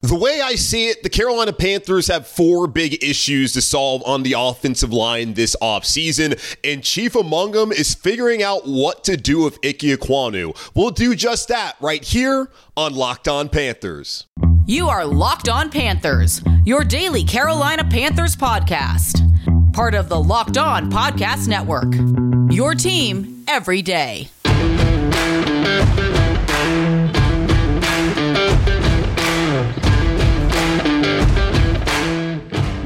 The way I see it, the Carolina Panthers have four big issues to solve on the offensive line this offseason, and chief among them is figuring out what to do with Ike Ekwonu. We'll do just that right here on Locked On Panthers. You are Locked On Panthers, your daily Carolina Panthers podcast. Part of the Locked On Podcast Network. Your team every day.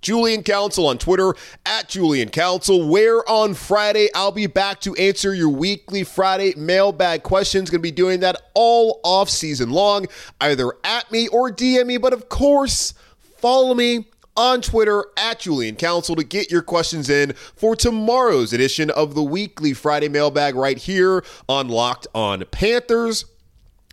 Julian Council on Twitter at Julian Council, where on Friday I'll be back to answer your weekly Friday mailbag questions. Going to be doing that all off season long, either at me or DM me, but of course, follow me on Twitter at Julian Council to get your questions in for tomorrow's edition of the weekly Friday mailbag right here on Locked On Panthers.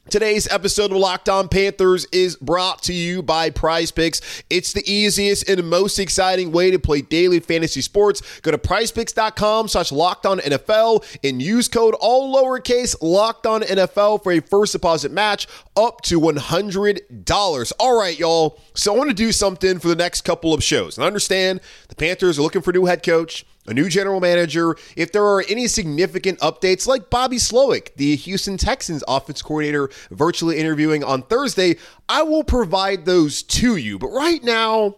Today's episode of Locked On Panthers is brought to you by Prize Picks. It's the easiest and most exciting way to play daily fantasy sports. Go to prizepicks.com slash locked on NFL and use code all lowercase locked on NFL for a first deposit match up to $100. All right, y'all. So I want to do something for the next couple of shows. And I understand the Panthers are looking for a new head coach a new general manager. If there are any significant updates, like Bobby Slowik, the Houston Texans offense coordinator, virtually interviewing on Thursday, I will provide those to you. But right now,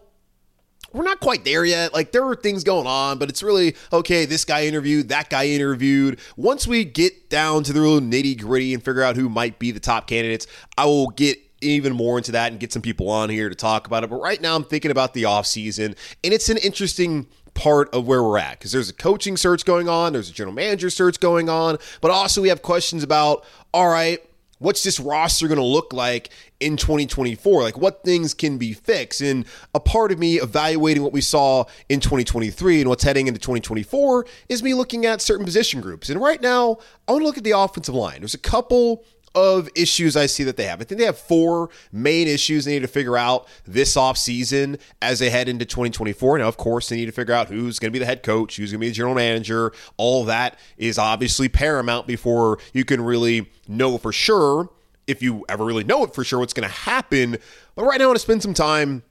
we're not quite there yet. Like there are things going on, but it's really okay. This guy interviewed, that guy interviewed. Once we get down to the real nitty gritty and figure out who might be the top candidates, I will get even more into that and get some people on here to talk about it. But right now, I'm thinking about the offseason, and it's an interesting part of where we're at because there's a coaching search going on, there's a general manager search going on, but also we have questions about all right, what's this roster going to look like in 2024? Like what things can be fixed? And a part of me evaluating what we saw in 2023 and what's heading into 2024 is me looking at certain position groups. And right now, I want to look at the offensive line. There's a couple of issues I see that they have. I think they have four main issues they need to figure out this offseason as they head into 2024. Now, of course, they need to figure out who's going to be the head coach, who's going to be the general manager. All that is obviously paramount before you can really know for sure, if you ever really know it for sure, what's going to happen. But right now, I want to spend some time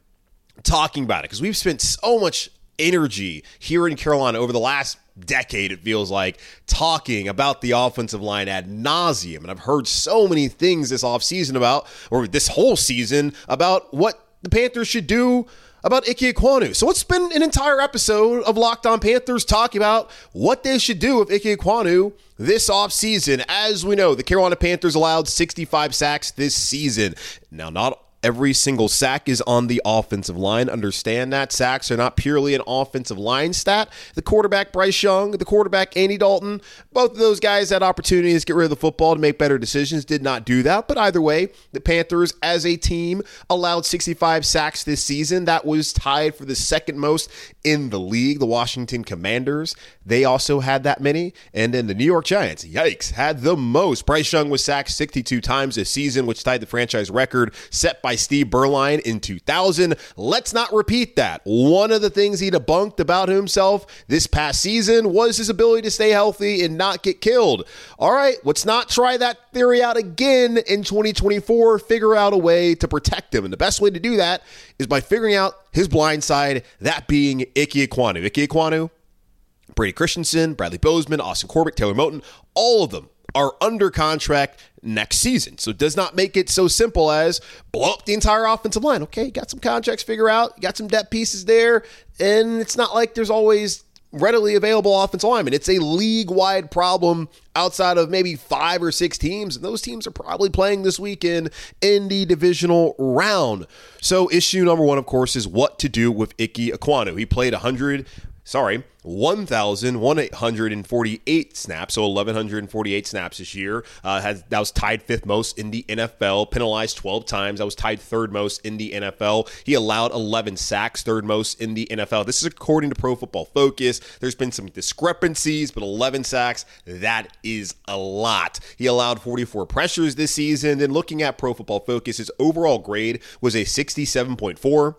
talking about it because we've spent so much energy here in Carolina over the last decade, it feels like, talking about the offensive line ad nauseum. And I've heard so many things this offseason about, or this whole season, about what the Panthers should do about Ike Ekwonu. So it's been an entire episode of Locked On Panthers talking about what they should do with Ike Ekwonu this offseason. As we know, the Carolina Panthers allowed 65 sacks this season. Now, not Every single sack is on the offensive line. Understand that. Sacks are not purely an offensive line stat. The quarterback, Bryce Young, the quarterback, Andy Dalton, both of those guys had opportunities to get rid of the football to make better decisions, did not do that. But either way, the Panthers as a team allowed 65 sacks this season. That was tied for the second most in the league. The Washington Commanders, they also had that many. And then the New York Giants, yikes, had the most. Bryce Young was sacked 62 times this season, which tied the franchise record set by by Steve Beuerlein in 2000. Let's not repeat that. One of the things he debunked about himself this past season was his ability to stay healthy and not get killed. All right, let's not try that theory out again in 2024. Figure out a way to protect him. And the best way to do that is by figuring out his blind side, that being Ike Ekwonu. Ike Ekwonu, Brady Christensen, Bradley Bozeman, Austin Corbett, Taylor Moton, all of them are under contract next season. So it does not make it so simple as blow up the entire offensive line. Okay, got some contracts figure out, got some depth pieces there, and it's not like there's always readily available offensive linemen. It's a league wide problem outside of maybe five or six teams, and those teams are probably playing this weekend in the divisional round. So, issue number one, of course, is what to do with Ike Ekwonu. He played 100 sorry, 1,148 snaps, so 1,148 snaps this year. Uh, has, that was tied fifth most in the NFL, penalized 12 times. That was tied third most in the NFL. He allowed 11 sacks, third most in the NFL. This is according to Pro Football Focus. There's been some discrepancies, but 11 sacks, that is a lot. He allowed 44 pressures this season. Then looking at Pro Football Focus, his overall grade was a 67.4.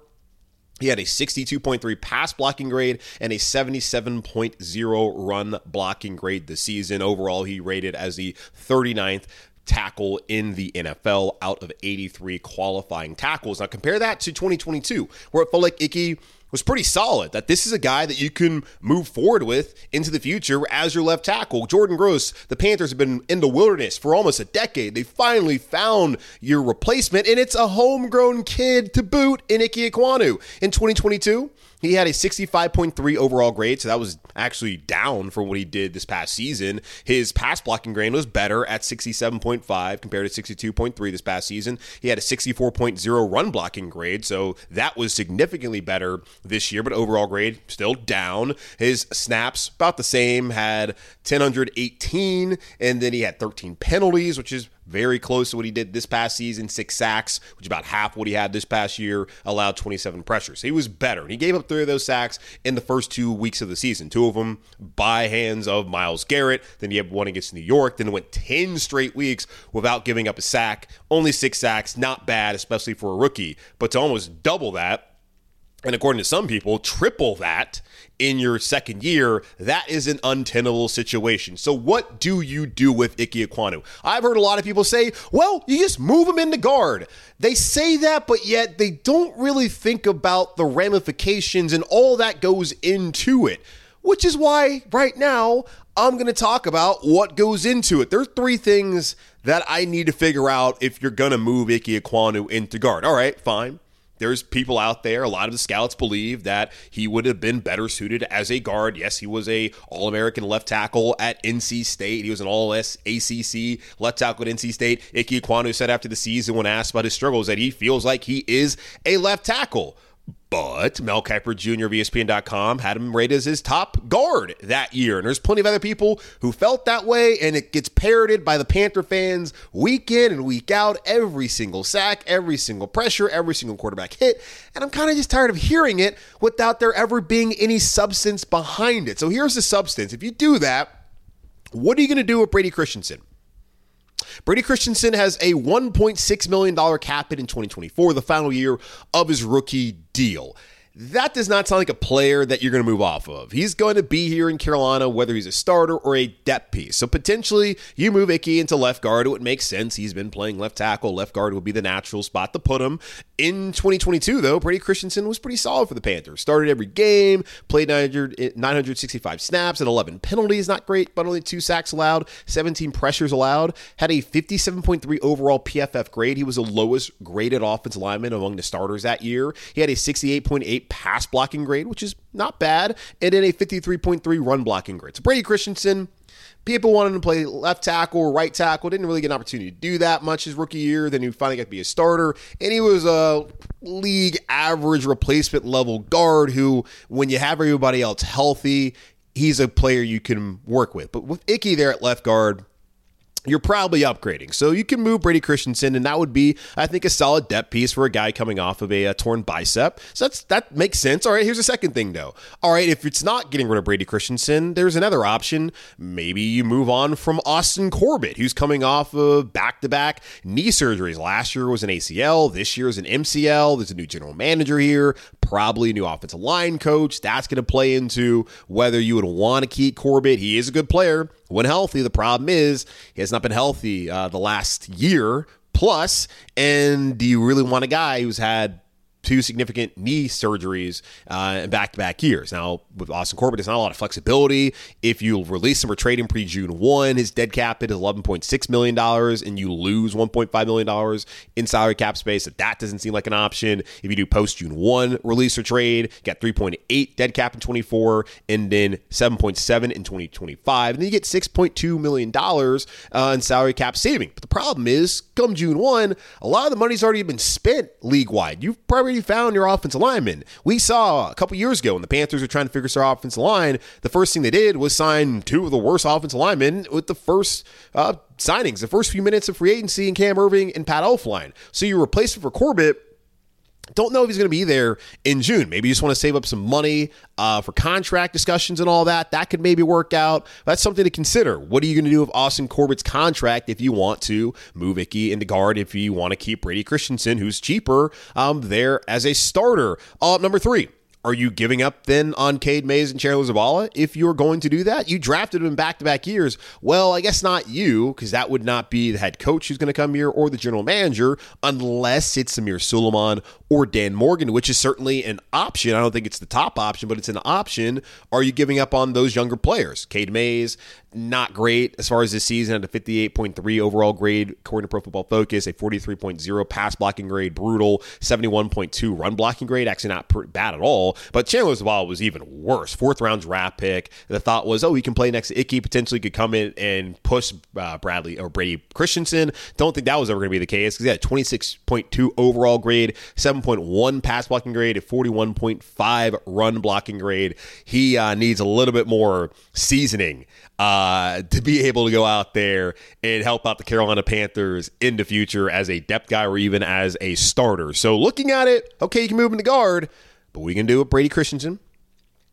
He had a 62.3 pass blocking grade and a 77.0 run blocking grade this season. Overall, he rated as the 39th tackle in the NFL out of 83 qualifying tackles. Now compare that to 2022, where it felt like Icky was pretty solid. That this is a guy that you can move forward with into the future as your left tackle. Jordan Gross, the Panthers have been in the wilderness for almost a decade. They finally found your replacement, and it's a homegrown kid to boot in Ike. In 2022, he had a 65.3 overall grade, so that was actually down from what he did this past season. His pass blocking grade was better at 67.5 compared to 62.3 this past season. He had a 64.0 run blocking grade, so that was significantly better this year, but overall grade still down. His snaps about the same, had 1018, and then he had 13 penalties, which is very close to what he did this past season. Six sacks, which is about half what he had this past year, allowed 27 pressures. He was better. He gave up three of those sacks in the first two weeks of the season. Two of them by hands of Myles Garrett. Then he had one against New York. Then it went 10 straight weeks without giving up a sack. Only six sacks, not bad, especially for a rookie. But to almost double that, and according to some people, triple that in your second year, that is an untenable situation. So, what do you do with Ike Ekwonu? I've heard a lot of people say, well, you just move him into guard. They say that, but yet they don't really think about the ramifications and all that goes into it, which is why right now I'm going to talk about what goes into it. There are three things that I need to figure out if you're going to move Ike Ekwonu into guard. All right, fine there's people out there. A lot of the scouts believe that he would have been better suited as a guard. Yes, he was a All American left tackle at NC State. He was an All ACC left tackle at NC State. Ike Ekwonu said after the season, when asked about his struggles, that he feels like he is a left tackle. But Mel Kiper Jr. of ESPN.com had him rated as his top guard that year. And there's plenty of other people who felt that way, and it gets parroted by the Panther fans week in and week out. Every single sack, every single pressure, every single quarterback hit. And I'm kind of just tired of hearing it without there ever being any substance behind it. So here's the substance. If you do that, what are you going to do with Brady Christensen? Brady Christensen has a $1.6 million cap hit in 2024, the final year of his rookie deal that does not sound like a player that you're going to move off of. He's going to be here in Carolina, whether he's a starter or a depth piece. So potentially, you move Icky into left guard. It would make sense. He's been playing left tackle. Left guard would be the natural spot to put him. In 2022, though, Brady Christensen was pretty solid for the Panthers. Started every game, played 900, eh, 965 snaps and 11 penalties. Not great, but only two sacks allowed, 17 pressures allowed. Had a 57.3 overall PFF grade. He was the lowest graded offensive lineman among the starters that year. He had a 68.8 pass blocking grade, which is not bad, and in a 53.3 run blocking grade. So Brady Christensen, people wanted to play left tackle or right tackle, didn't really get an opportunity to do that much his rookie year. Then he finally got to be a starter, and he was a league average replacement level guard who, when you have everybody else healthy, he's a player you can work with. But with Icky there at left guard, you're probably upgrading. So you can move Brady Christensen, and that would be, I think, a solid depth piece for a guy coming off of a, a, torn bicep. So that's that makes sense. All right, here's a second thing though. All right, if it's not getting rid of Brady Christensen, there's another option. Maybe you move on from Austin Corbett, who's coming off of back-to-back knee surgeries. Last year was an ACL, this year is an MCL. There's a new general manager here, probably a new offensive line coach. That's going to play into whether you would want to keep Corbett. He is a good player when healthy. The problem is he has not been healthy uh, the last year plus. And do you really want a guy who's had two significant knee surgeries uh, in back-to-back years. Now, with Austin Corbett, there's not a lot of flexibility. If you release him or trade him pre-June 1, his dead cap hit is $11.6 million, and you lose $1.5 million in salary cap space. That, that doesn't seem like an option. If you do post-June 1 release or trade, got 3.8 dead cap in 24, and then 7.7 in 2025. And then you get $6.2 million uh, in salary cap saving. But the problem is, come June 1, a lot of the money's already been spent league-wide. You've probably already found your offensive lineman. We saw a couple years ago when the Panthers were trying to figure out their offensive line, the first thing they did was sign two of the worst offensive linemen with the first uh, signings, the first few minutes of free agency in Cam Erving and Pat Elflein. So you replace it for Corbett don't know if he's going to be there in June. Maybe you just want to save up some money uh, for contract discussions and all that. That could maybe work out. That's something to consider. What are you going to do with Austin Corbett's contract if you want to move Ickey into guard, if you want to keep Brady Christensen, who's cheaper, um, there as a starter? Uh, number three, are you giving up then on Cade Mays and Chandler Zavala if you're going to do that? You drafted him back to back years. Well, I guess not you, because that would not be the head coach who's going to come here or the general manager, unless it's Samir Suleiman or Dan Morgan, which is certainly an option. I don't think it's the top option, but it's an option. Are you giving up on those younger players? Cade Mays, not great as far as this season at a 58.3 overall grade according to Pro Football Focus, a 43.0 pass blocking grade, brutal 71.2 run blocking grade, actually not bad at all. But Chandler Zavala was even worse. Fourth round draft pick. The thought was, oh, he can play next to icky potentially could come in and push uh, Bradley or Brady Christensen. Don't think that was ever going to be the case because he had 26.2 overall grade, 7.1 pass blocking grade, a 41.5 run blocking grade. He uh, needs a little bit more seasoning uh, Uh, to be able to go out there and help out the Carolina Panthers in the future as a depth guy or even as a starter. So looking at it, okay, you can move him to guard, but we can do it Brady Christensen.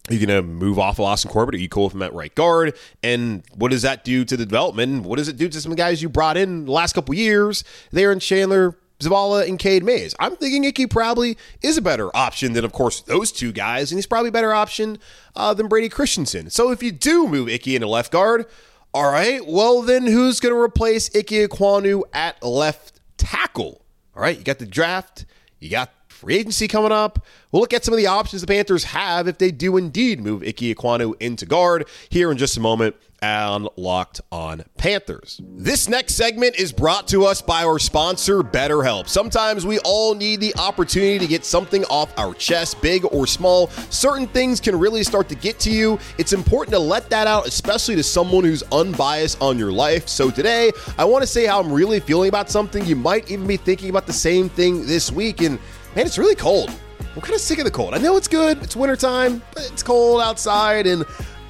You're going to move off of Austin Corbett. Are you cool with him at right guard? And what does that do to the development? What does it do to some guys you brought in the last couple years there in Chandler, Zavala and Cade Mays. I'm thinking Ickey probably is a better option than, of course, those two guys, and he's probably a better option uh, than Brady Christensen. So if you do move Ickey into left guard, all right, well, then who's going to replace Ike Ekwonu at left tackle? All right, you got the draft, you got free agency coming up. We'll look at some of the options the Panthers have if they do indeed move Ike Ekwonu into guard here in just a moment and Locked On Panthers. This next segment is brought to us by our sponsor, BetterHelp. Sometimes we all need the opportunity to get something off our chest, big or small. Certain things can really start to get to you. It's important to let that out, especially to someone who's unbiased on your life. So today, I want to say how I'm really feeling about something. You might even be thinking about the same thing this week. And man, it's really cold. I'm kind of sick of the cold. I know it's good, it's wintertime, but it's cold outside, and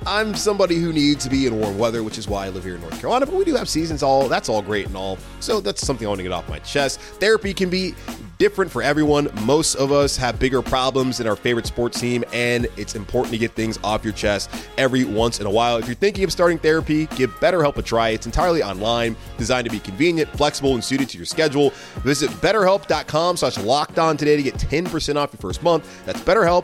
I'm somebody who needs to be in warm weather, which is why I live here in North Carolina. But we do have seasons, all that's all great and all. So that's something I want to get off my chest. Therapy can be different for everyone. Most of us have bigger problems than our favorite sports team, and it's important to get things off your chest every once in a while. If you're thinking of starting therapy, give BetterHelp a try. It's entirely online, designed to be convenient, flexible, and suited to your schedule. Visit betterhelp.com slash locked on today to get 10% off your first month. That's BetterHelp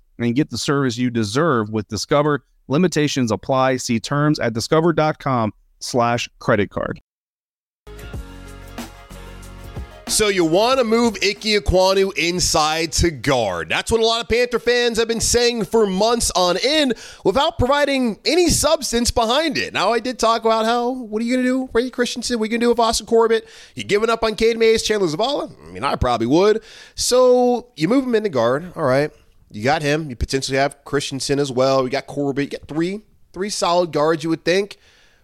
and get the service you deserve with Discover. Limitations apply. See terms at discover.com slash credit card. So you want to move Ike Ekwonu inside to guard. That's what a lot of Panther fans have been saying for months on end without providing any substance behind it. Now, I did talk about how, what are you going to do, Brady Christensen? What are you going to do with Austin Corbett? You giving up on Cade Mays, Chandler Zavala? I mean, I probably would. So you move him into guard. All right. You got him. You potentially have Christensen as well. You got Corbett. You got three, three solid guards, you would think.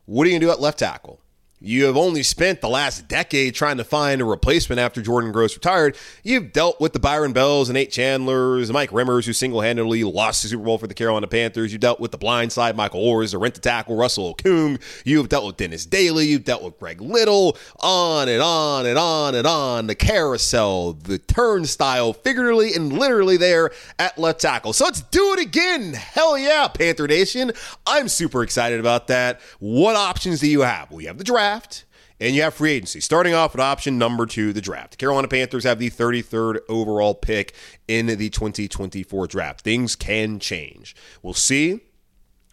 What are you to do at left tackle? You have only spent the last decade trying to find a replacement after Jordan Gross retired. You've dealt with the Byron Bells and Nate Chandlers, Mike Remmers, who single handedly lost the Super Bowl for the Carolina Panthers. You dealt with the blind side, Michael Ohers, the rent to tackle, Russell Okung. You've dealt with Dennis Daley. You've dealt with Greg Little. On and on and on and on. The carousel, the turnstile, figuratively and literally there at left tackle. So let's do it again. Hell yeah, Panther Nation. I'm super excited about that. What options do you have? We have the draft draft and you have free agency. Starting off with option number two, the draft. Carolina Panthers have the 33rd overall pick in the 2024 draft. Things can change. We'll see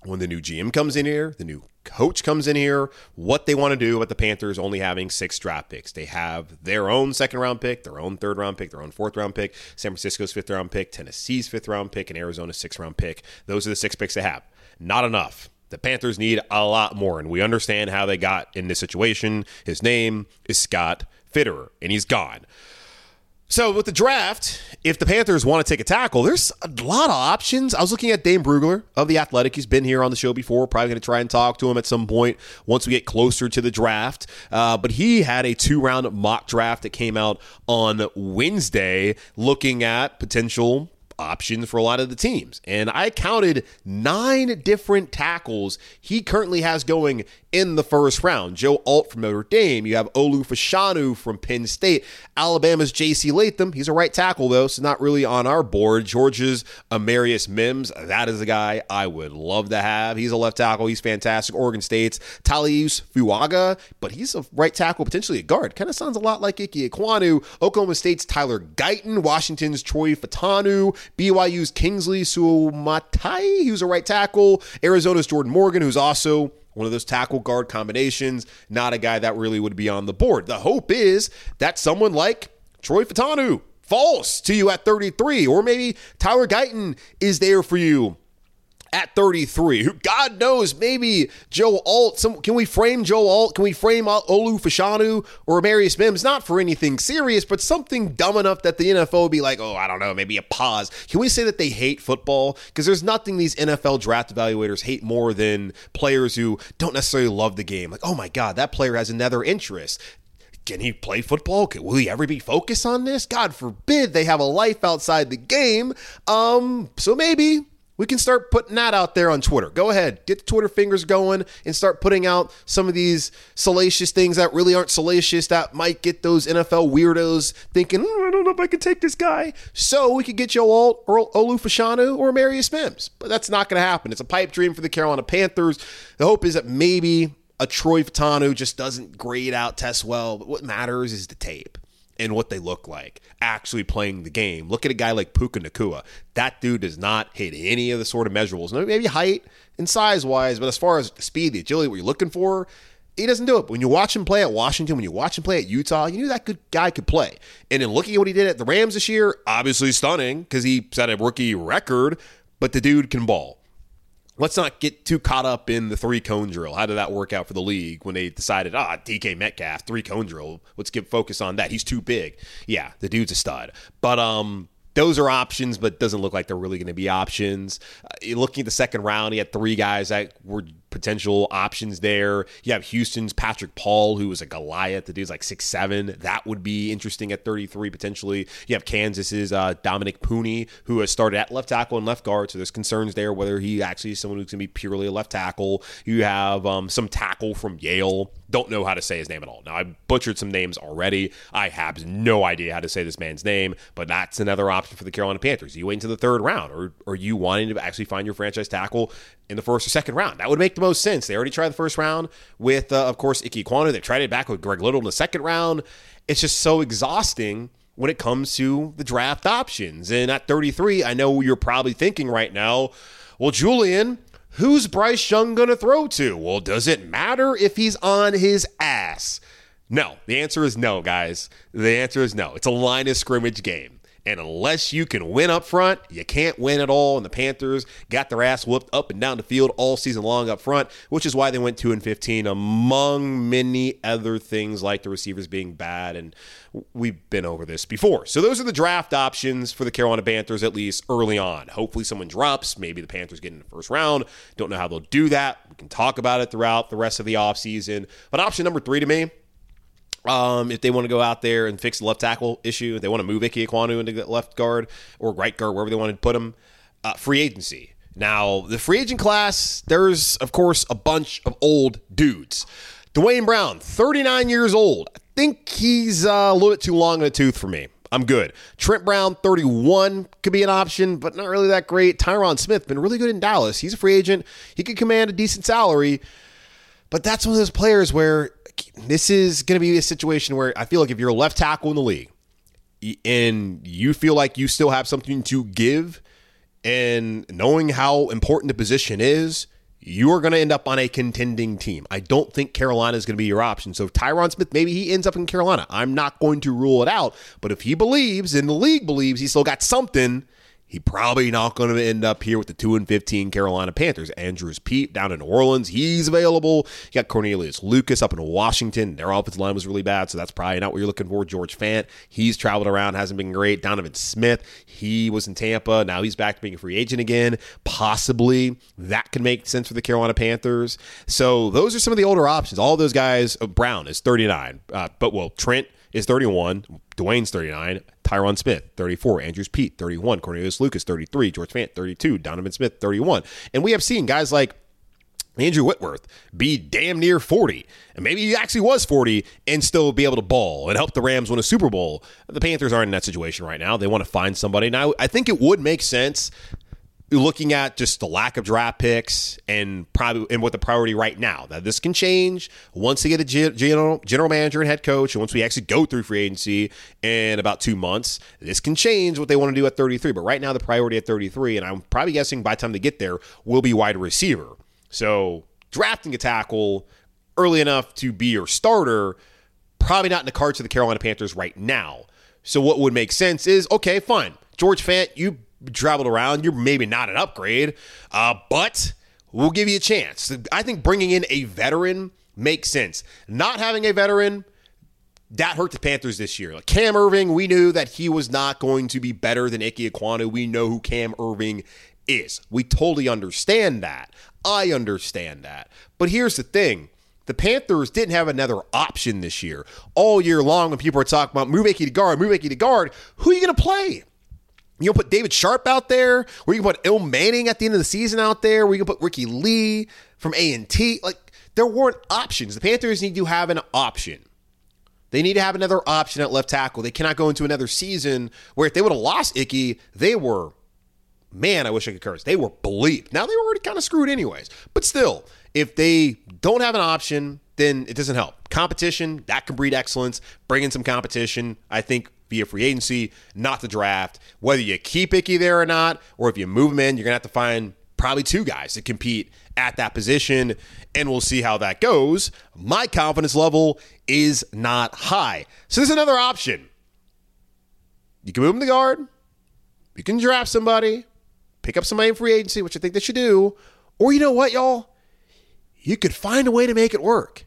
when the new GM comes in here, the new coach comes in here, what they want to do with the Panthers only having six draft picks. They have their own second round pick, their own third round pick, their own fourth round pick, San Francisco's fifth round pick, Tennessee's fifth round pick, and Arizona's sixth round pick. Those are the six picks they have. Not enough. The Panthers need a lot more, and we understand how they got in this situation. His name is Scott Fitterer, and he's gone. So with the draft, if the Panthers want to take a tackle, there's a lot of options. I was looking at Dane Brugler of the Athletic. He's been here on the show before. Probably going to try and talk to him at some point once we get closer to the draft. Uh, but he had a two-round mock draft that came out on Wednesday, looking at potential options for a lot of the teams. And I counted nine different tackles he currently has going in the first round. Joe Alt from Notre Dame. You have Olu Fashanu from Penn State. Alabama's J.C. Latham. He's a right tackle, though, so not really on our board. Georgia's Amarius Mims. That is a guy I would love to have. He's a left tackle. He's fantastic. Oregon State's Taliese Fuaga, but he's a right tackle, potentially a guard. Kind of sounds a lot like Ike Ekwonu. Oklahoma State's Tyler Guyton. Washington's Troy Fautanu. BYU's Kingsley Suamataia. He was a right tackle. Arizona's Jordan Morgan, who's also one of those tackle guard combinations, not a guy that really would be on the board. The hope is that someone like Troy Fautanu falls to you at 33, or maybe Tyler Guyton is there for you at 33. God knows, maybe Joe Alt. Some, can we frame Joe Alt? Can we frame Olu Fashanu or Marius Mims? Not for anything serious, but something dumb enough that the NFL would be like, oh, I don't know, maybe a pause. Can we say that they hate football? Because there's nothing these NFL draft evaluators hate more than players who don't necessarily love the game. Like, oh my God, that player has another interest can he play football? Will he ever be focused on this? God forbid they have a life outside the game. Um, so maybe we can start putting that out there on Twitter. Go ahead, get the Twitter fingers going and start putting out some of these salacious things that really aren't salacious that might get those NFL weirdos thinking, oh, I don't know if I can take this guy. So we could get Joe Alt or Olu Fashanu or Marius Mims. But that's not going to happen. It's a pipe dream for the Carolina Panthers. The hope is that maybe a Troy Fautanu just doesn't grade out test well. But what matters is the tape and what they look like actually playing the game. Look at a guy like Puka Nacua. That dude does not hit any of the sort of measurables. Maybe height and size wise, but as far as speed, the agility, what you're looking for, he doesn't do it. When you watch him play at Washington, when you watch him play at Utah, you knew that good guy could play. And in looking at what he did at the Rams this year, obviously stunning because he set a rookie record, but the dude can ball let's not get too caught up in the three cone drill. How did that work out for the league when they decided, ah, DK Metcalf, three cone drill? Let's get focus on that. He's too big. Yeah, the dude's a stud. But um, those are options, but doesn't look like they're really going to be options. Uh, looking at the second round, he had three guys that were potential options there. You have Houston's Patrick Paul, who was a Goliath. The dude's like six seven. That would be interesting at 33 potentially. You have Kansas's uh, Dominick Puni, who has started at left tackle and left guard. So there's concerns there whether he actually is someone who's going to be purely a left tackle. You have um, some tackle from Yale. Don't know how to say his name at all. Now I butchered some names already. I have no idea how to say this man's name, but that's another option for the Carolina Panthers. You wait into the third round, or are you wanting to actually find your franchise tackle in the first or second round. That would make the most sense. They already tried the first round with, uh, of course, Ike Ekwonu. They tried it back with Greg Little in the second round. It's just so exhausting when it comes to the draft options. And at 33, I know you're probably thinking right now, well, Julian, who's Bryce Young going to throw to? Well, does it matter if he's on his ass? No. The answer is no, guys. The answer is no. It's a line of scrimmage game. And unless you can win up front, you can't win at all. And the Panthers got their ass whooped up and down the field all season long up front, which is why they went 2 and 15, among many other things like the receivers being bad. And we've been over this before. So those are the draft options for the Carolina Panthers, at least early on. Hopefully someone drops. Maybe the Panthers get in the first round. Don't know how they'll do that. We can talk about it throughout the rest of the offseason. But option number three to me, um, if they want to go out there and fix the left tackle issue, if they want to move Ike Ekwonu into left guard or right guard, wherever they want to put him, uh, free agency. Now, the free agent class, there's, of course, a bunch of old dudes. Duane Brown, 39 years old. I think he's uh, a little bit too long in the tooth for me. I'm good. Trent Brown, 31, could be an option, but not really that great. Tyron Smith, been really good in Dallas. He's a free agent. He could command a decent salary. But that's one of those players where this is going to be a situation where I feel like if you're a left tackle in the league and you feel like you still have something to give and knowing how important the position is, you are going to end up on a contending team. I don't think Carolina is going to be your option. So if Tyron Smith, maybe he ends up in Carolina. I'm not going to rule it out. But if he believes and the league believes he's still got something, he probably not going to end up here with the 2 and 15 Carolina Panthers. Andrus Peat down in New Orleans, he's available. You got Cornelius Lucas up in Washington. Their offensive line was really bad, so that's probably not what you're looking for. George Fant, he's traveled around, hasn't been great. Donovan Smith, he was in Tampa. Now he's back to being a free agent again. Possibly that could make sense for the Carolina Panthers. So those are some of the older options. All those guys, uh, Brown is 39, uh, but well, Trent is 31. Duane's 39. Tyron Smith, 34. Andrus Peat, 31. Cornelius Lucas, 33. George Fant, 32. Donovan Smith, 31. And we have seen guys like Andrew Whitworth be damn near 40. And maybe he actually was 40 and still be able to ball and help the Rams win a Super Bowl. The Panthers aren't in that situation right now. They want to find somebody. Now, I think it would make sense looking at just the lack of draft picks and probably and what the priority right now. That this can change once they get a general general manager and head coach, and once we actually go through free agency in about two months, this can change what they want to do at 33. But right now, the priority at 33, and I'm probably guessing by the time they get there, will be wide receiver. So drafting a tackle early enough to be your starter, probably not in the cards of the Carolina Panthers right now. So what would make sense is okay, fine. George Fant, you traveled around, you're maybe not an upgrade, uh, but we'll give you a chance. I think bringing in a veteran makes sense. Not having a veteran, that hurt the Panthers this year. Like Cam Erving, we knew that he was not going to be better than Ike Ekwonu. We know who Cam Erving is. We totally understand that. I understand that. But here's the thing. The Panthers didn't have another option this year. All year long, when people are talking about move Ike to guard, move Ike to guard, who are you going to play? You can put David Sharpe out there, or you can put Ilm Manning at the end of the season out there, where you can put Ricky Lee from A and T. Like there weren't options. The Panthers need to have an option. They need to have another option at left tackle. They cannot go into another season where if they would have lost Icky, they were, man, I wish I could curse. They were bleep. Now they were already kind of screwed anyways. But still, if they don't have an option, then it doesn't help. Competition, that can breed excellence. Bring in some competition. I think via free agency, not the draft. Whether you keep Icky there or not, or if you move him in, you're going to have to find probably two guys to compete at that position, and we'll see how that goes. My confidence level is not high. So there's another option. You can move him to guard, you can draft somebody, pick up somebody in free agency, which I think they should do, or you know what, y'all? You could find a way to make it work.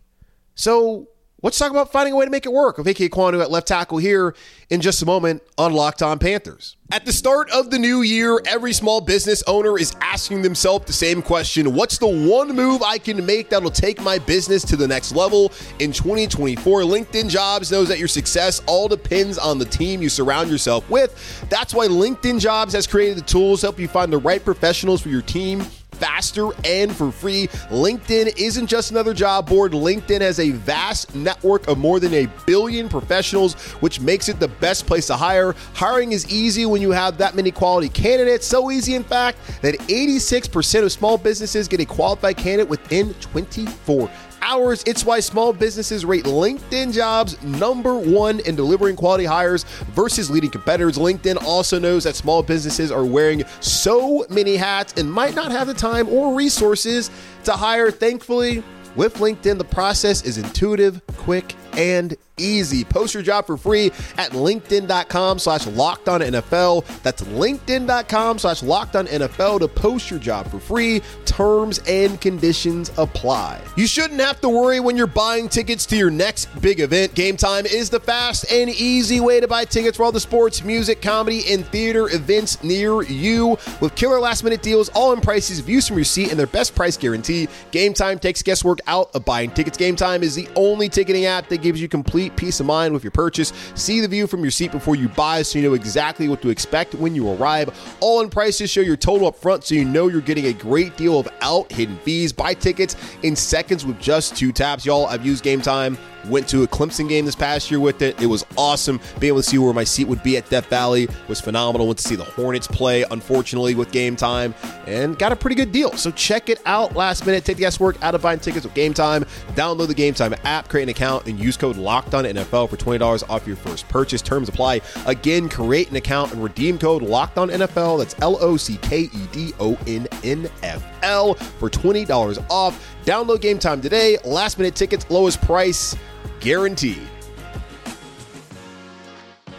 So Let's talk about finding a way to make it work with Ike Ekwonu at left tackle here in just a moment on Locked On Panthers. At the start of the new year, every small business owner is asking themselves the same question What's the one move I can make that'll take my business to the next level in 2024? LinkedIn Jobs knows that your success all depends on the team you surround yourself with. That's why LinkedIn Jobs has created the tools to help you find the right professionals for your team faster and for free. LinkedIn isn't just another job board. LinkedIn has a vast network of more than a billion professionals, which makes it the best place to hire. Hiring is easy when you have that many quality candidates. So easy, in fact, that 86% of small businesses get a qualified candidate within 24 hours. It's why small businesses rate LinkedIn jobs number one in delivering quality hires versus leading competitors. LinkedIn also knows that small businesses are wearing so many hats and might not have the time or resources to hire. Thankfully, with LinkedIn, the process is intuitive, quick, and easy. Post your job for free at linkedin.com slash locked on NFL. That's linkedin.com slash locked on NFL to post your job for free. Terms and conditions apply. You shouldn't have to worry when you're buying tickets to your next big event. Game Time is the fast and easy way to buy tickets for all the sports, music, comedy, and theater events near you. With killer last minute deals, all in prices, views from your seat, and their best price guarantee, Game Time takes guesswork out of buying tickets. Game Time is the only ticketing app that gives you complete peace of mind with your purchase. See the view from your seat before you buy so you know exactly what to expect when you arrive. All in prices show your total up front so you know you're getting a great deal of out hidden fees. Buy tickets in seconds with just two taps. Y'all, I've used Game Time Went to a Clemson game this past year with it. It was awesome. Being able to see where my seat would be at Death Valley was phenomenal. Went to see the Hornets play, unfortunately, with game time, and got a pretty good deal. So check it out last minute. Take the guesswork out of buying tickets with game time. Download the game time app, create an account, and use code Locked On NFL for $20 off your first purchase. Terms apply. Again, create an account and redeem code Locked On NFL. That's L O C K E D O N N F L for $20 off. Download game time today. Last minute tickets, lowest price guaranteed.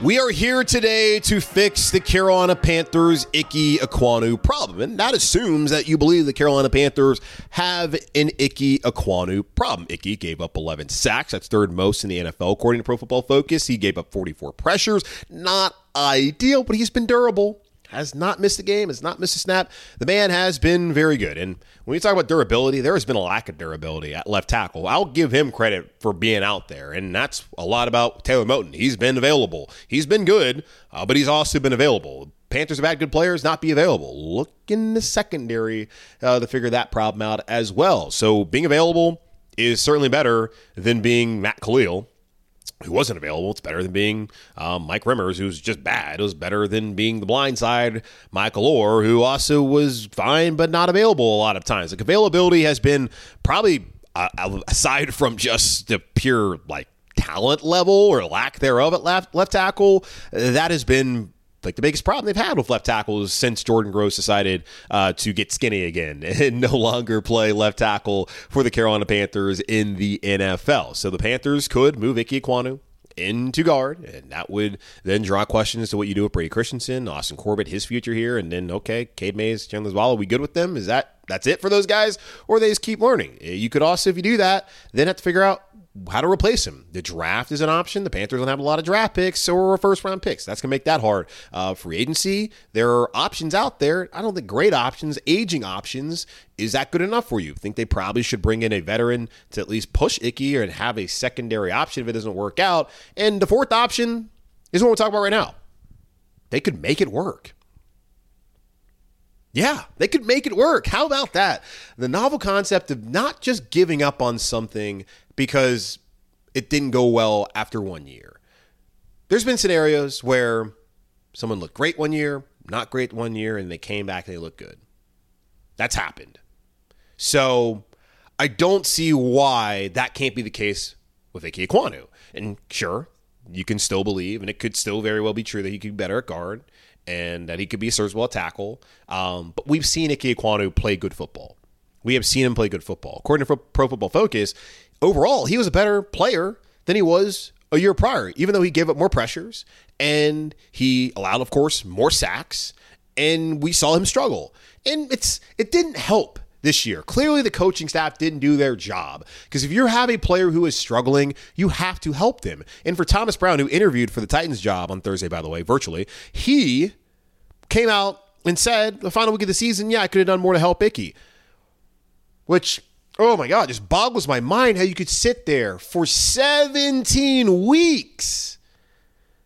We are here today to fix the Carolina Panthers Ike Ekwonu problem. And that assumes that you believe the Carolina Panthers have an Ike Ekwonu problem. Ike gave up 11 sacks. That's third most in the NFL, according to Pro Football Focus. He gave up 44 pressures. Not ideal, but he's been durable has not missed a game, has not missed a snap. The man has been very good. And when you talk about durability, there has been a lack of durability at left tackle. I'll give him credit for being out there. And that's a lot about Taylor Moton. He's been available. He's been good, uh, but he's also been available. Panthers have had good players not be available. Look in the secondary uh, to figure that problem out as well. So being available is certainly better than being Matt Kalil who wasn't available. It's better than being um, Mike Remmers, who's just bad. It was better than being the blind side Michael Oher, who also was fine but not available a lot of times. Like availability has been probably uh, aside from just the pure like talent level or lack thereof at left left tackle, that has been like the biggest problem they've had with left tackles since Jordan Gross decided uh, to get skinny again and no longer play left tackle for the Carolina Panthers in the NFL. So the Panthers could move Ike Ekwonu into guard, and that would then draw questions to what you do with Brady Christensen, Austin Corbett, his future here, and then okay, Cade Mays, Chandler Are we good with them? Is that that's it for those guys, or they just keep learning? You could also, if you do that, then have to figure out how to replace him. The draft is an option. The Panthers don't have a lot of draft picks or first round picks. That's going to make that hard. Uh, free agency, there are options out there. I don't think great options, aging options. Is that good enough for you? Think they probably should bring in a veteran to at least push Icky and have a secondary option if it doesn't work out. And the fourth option is what we're talking about right now. They could make it work. Yeah, they could make it work. How about that? The novel concept of not just giving up on something because it didn't go well after one year. There's been scenarios where someone looked great one year, not great one year, and they came back and they looked good. That's happened. So I don't see why that can't be the case with Ike Ekwonu. And sure, you can still believe, and it could still very well be true that he could be better at guard and that he could be a serviceable at tackle. Um, but we've seen Ike Ekwonu play good football. We have seen him play good football. According to Pro Football Focus, overall, he was a better player than he was a year prior, even though he gave up more pressures and he allowed, of course, more sacks. And we saw him struggle. And it's it didn't help this year. Clearly, the coaching staff didn't do their job because if you have a player who is struggling, you have to help them. And for Thomas Brown, who interviewed for the Titans job on Thursday, by the way, virtually, he came out and said, the final week of the season, yeah, I could have done more to help Icky. Which oh my God, just boggles my mind how you could sit there for 17 weeks,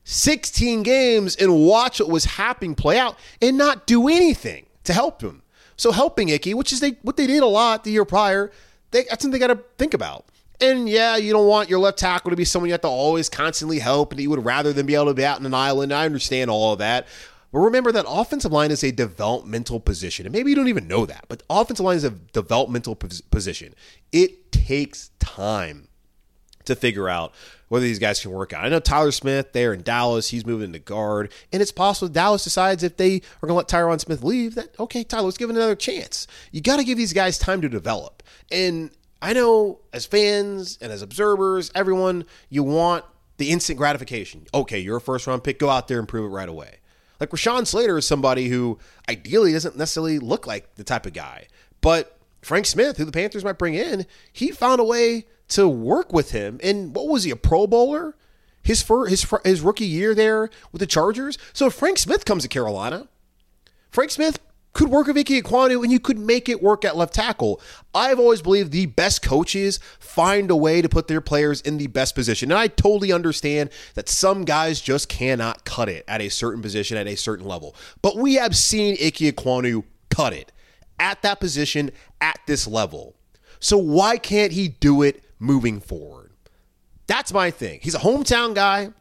16 games, and watch what was happening play out and not do anything to help him. So helping Icky, which is they what they did a lot the year prior, they, that's something they got to think about. And yeah, you don't want your left tackle to be someone you have to always constantly help, and you would rather than be able to be out in an island. I understand all of that. But remember that offensive line is a developmental position. And maybe you don't even know that, but offensive line is a developmental position. It takes time to figure out whether these guys can work out. I know Tyler Smith there in Dallas, he's moving into guard, and it's possible Dallas decides if they are going to let Tyron Smith leave that okay, Tyler, let's give it another chance. You got to give these guys time to develop. And I know as fans and as observers, everyone, you want the instant gratification. Okay, you're a first round pick, go out there and prove it right away. Like Rashawn Slater is somebody who ideally doesn't necessarily look like the type of guy. But Frank Smith, who the Panthers might bring in, he found a way to work with him. And what was he, a Pro Bowler? His first, his his rookie year there with the Chargers. So if Frank Smith comes to Carolina, Frank Smith could work with Ike Ekwonu and you could make it work at left tackle. I've always believed the best coaches find a way to put their players in the best position. And I totally understand that some guys just cannot cut it at a certain position at a certain level. But we have seen Ike Ekwonu cut it at that position at this level. So why can't he do it moving forward? That's my thing. He's a hometown guy.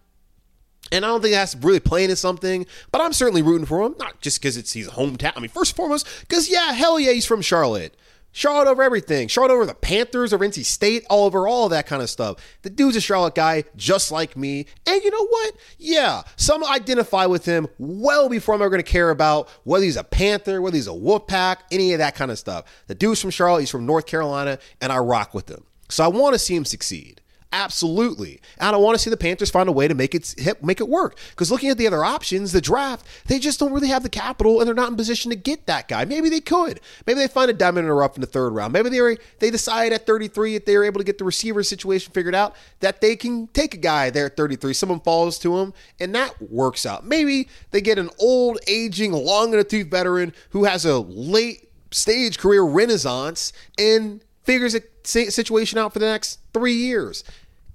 And I don't think that's really playing in something, but I'm certainly rooting for him. Not just because it's he's hometown. I mean, first and foremost, because yeah, hell yeah, he's from Charlotte. Charlotte over everything. Charlotte over the Panthers, over NC State, all over all that kind of stuff. The dude's a Charlotte guy, just like me. And you know what? Yeah, some identify with him well before I'm ever going to care about whether he's a Panther, whether he's a Wolfpack, any of that kind of stuff. The dude's from Charlotte, he's from North Carolina, and I rock with him. So I want to see him succeed. Absolutely. And I want to see the Panthers find a way to make it make it work. Because looking at the other options, the draft, they just don't really have the capital and they're not in position to get that guy. Maybe they could. Maybe they find a diamond in the rough in the third round. Maybe they they decide at 33 if they're able to get the receiver situation figured out that they can take a guy there at 33. Someone falls to him and that works out. Maybe they get an old, aging, long in the tooth veteran who has a late stage career renaissance and figures a situation out for the next three years.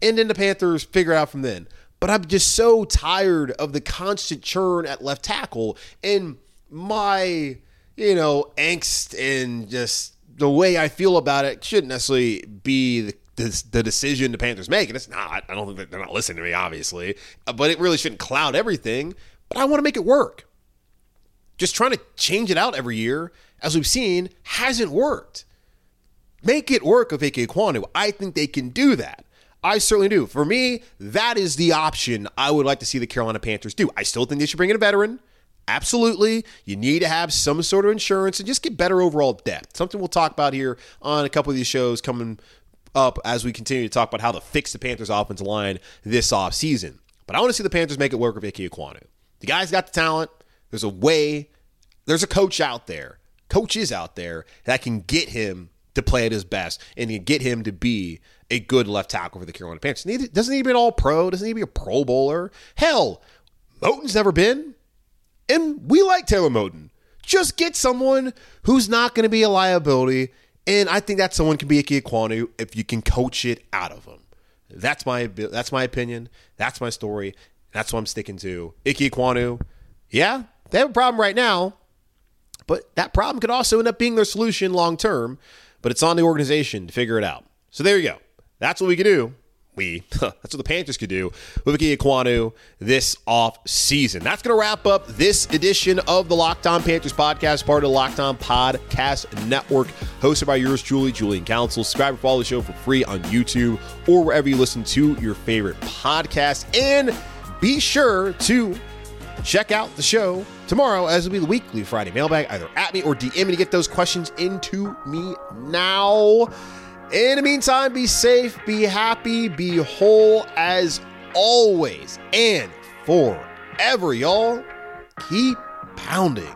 And then the Panthers figure out from then. But I'm just so tired of the constant churn at left tackle and my, you know, angst and just the way I feel about it shouldn't necessarily be the, the, decision the Panthers make. And it's not. I don't think that they're not listening to me, obviously. Uh, but it really shouldn't cloud everything. But I want to make it work. Just trying to change it out every year, as we've seen, hasn't worked. Make it work with Ike Ekwonu. I think they can do that. I certainly do. For me, that is the option I would like to see the Carolina Panthers do. I still think they should bring in a veteran. Absolutely. You need to have some sort of insurance and just get better overall depth. Something we'll talk about here on a couple of these shows coming up as we continue to talk about how to fix the Panthers offensive line this offseason. But I want to see the Panthers make it work with Ike Ekwonu. The guy's got the talent. There's a way. There's a coach out there, coaches out there that can get him to play at his best and can get him to be a good left tackle for the Carolina Panthers. Doesn't he be an all pro? Doesn't he be a pro bowler? Hell, Moton's never been. And we like Taylor Moton. Just get someone who's not going to be a liability. And I think that someone can be Ike Ekwonu if you can coach it out of him. That's my that's my opinion. That's my story. That's what I'm sticking to. Ike Ekwonu, yeah, they have a problem right now, but that problem could also end up being their solution long term. But it's on the organization to figure it out. So there you go. That's what we can do. We, that's what the Panthers could do with Ike this off season. That's going to wrap up this edition of the Locked On Panthers podcast, part of the Locked On Podcast Network, hosted by yours truly, Julian Council. Subscribe and follow the show for free on YouTube or wherever you listen to your favorite podcast. And be sure to check out the show tomorrow as it'll be the weekly Friday mailbag, either at me or DM me to get those questions into me now. In the meantime, be safe, be happy, be whole as always. And forever, y'all, keep pounding.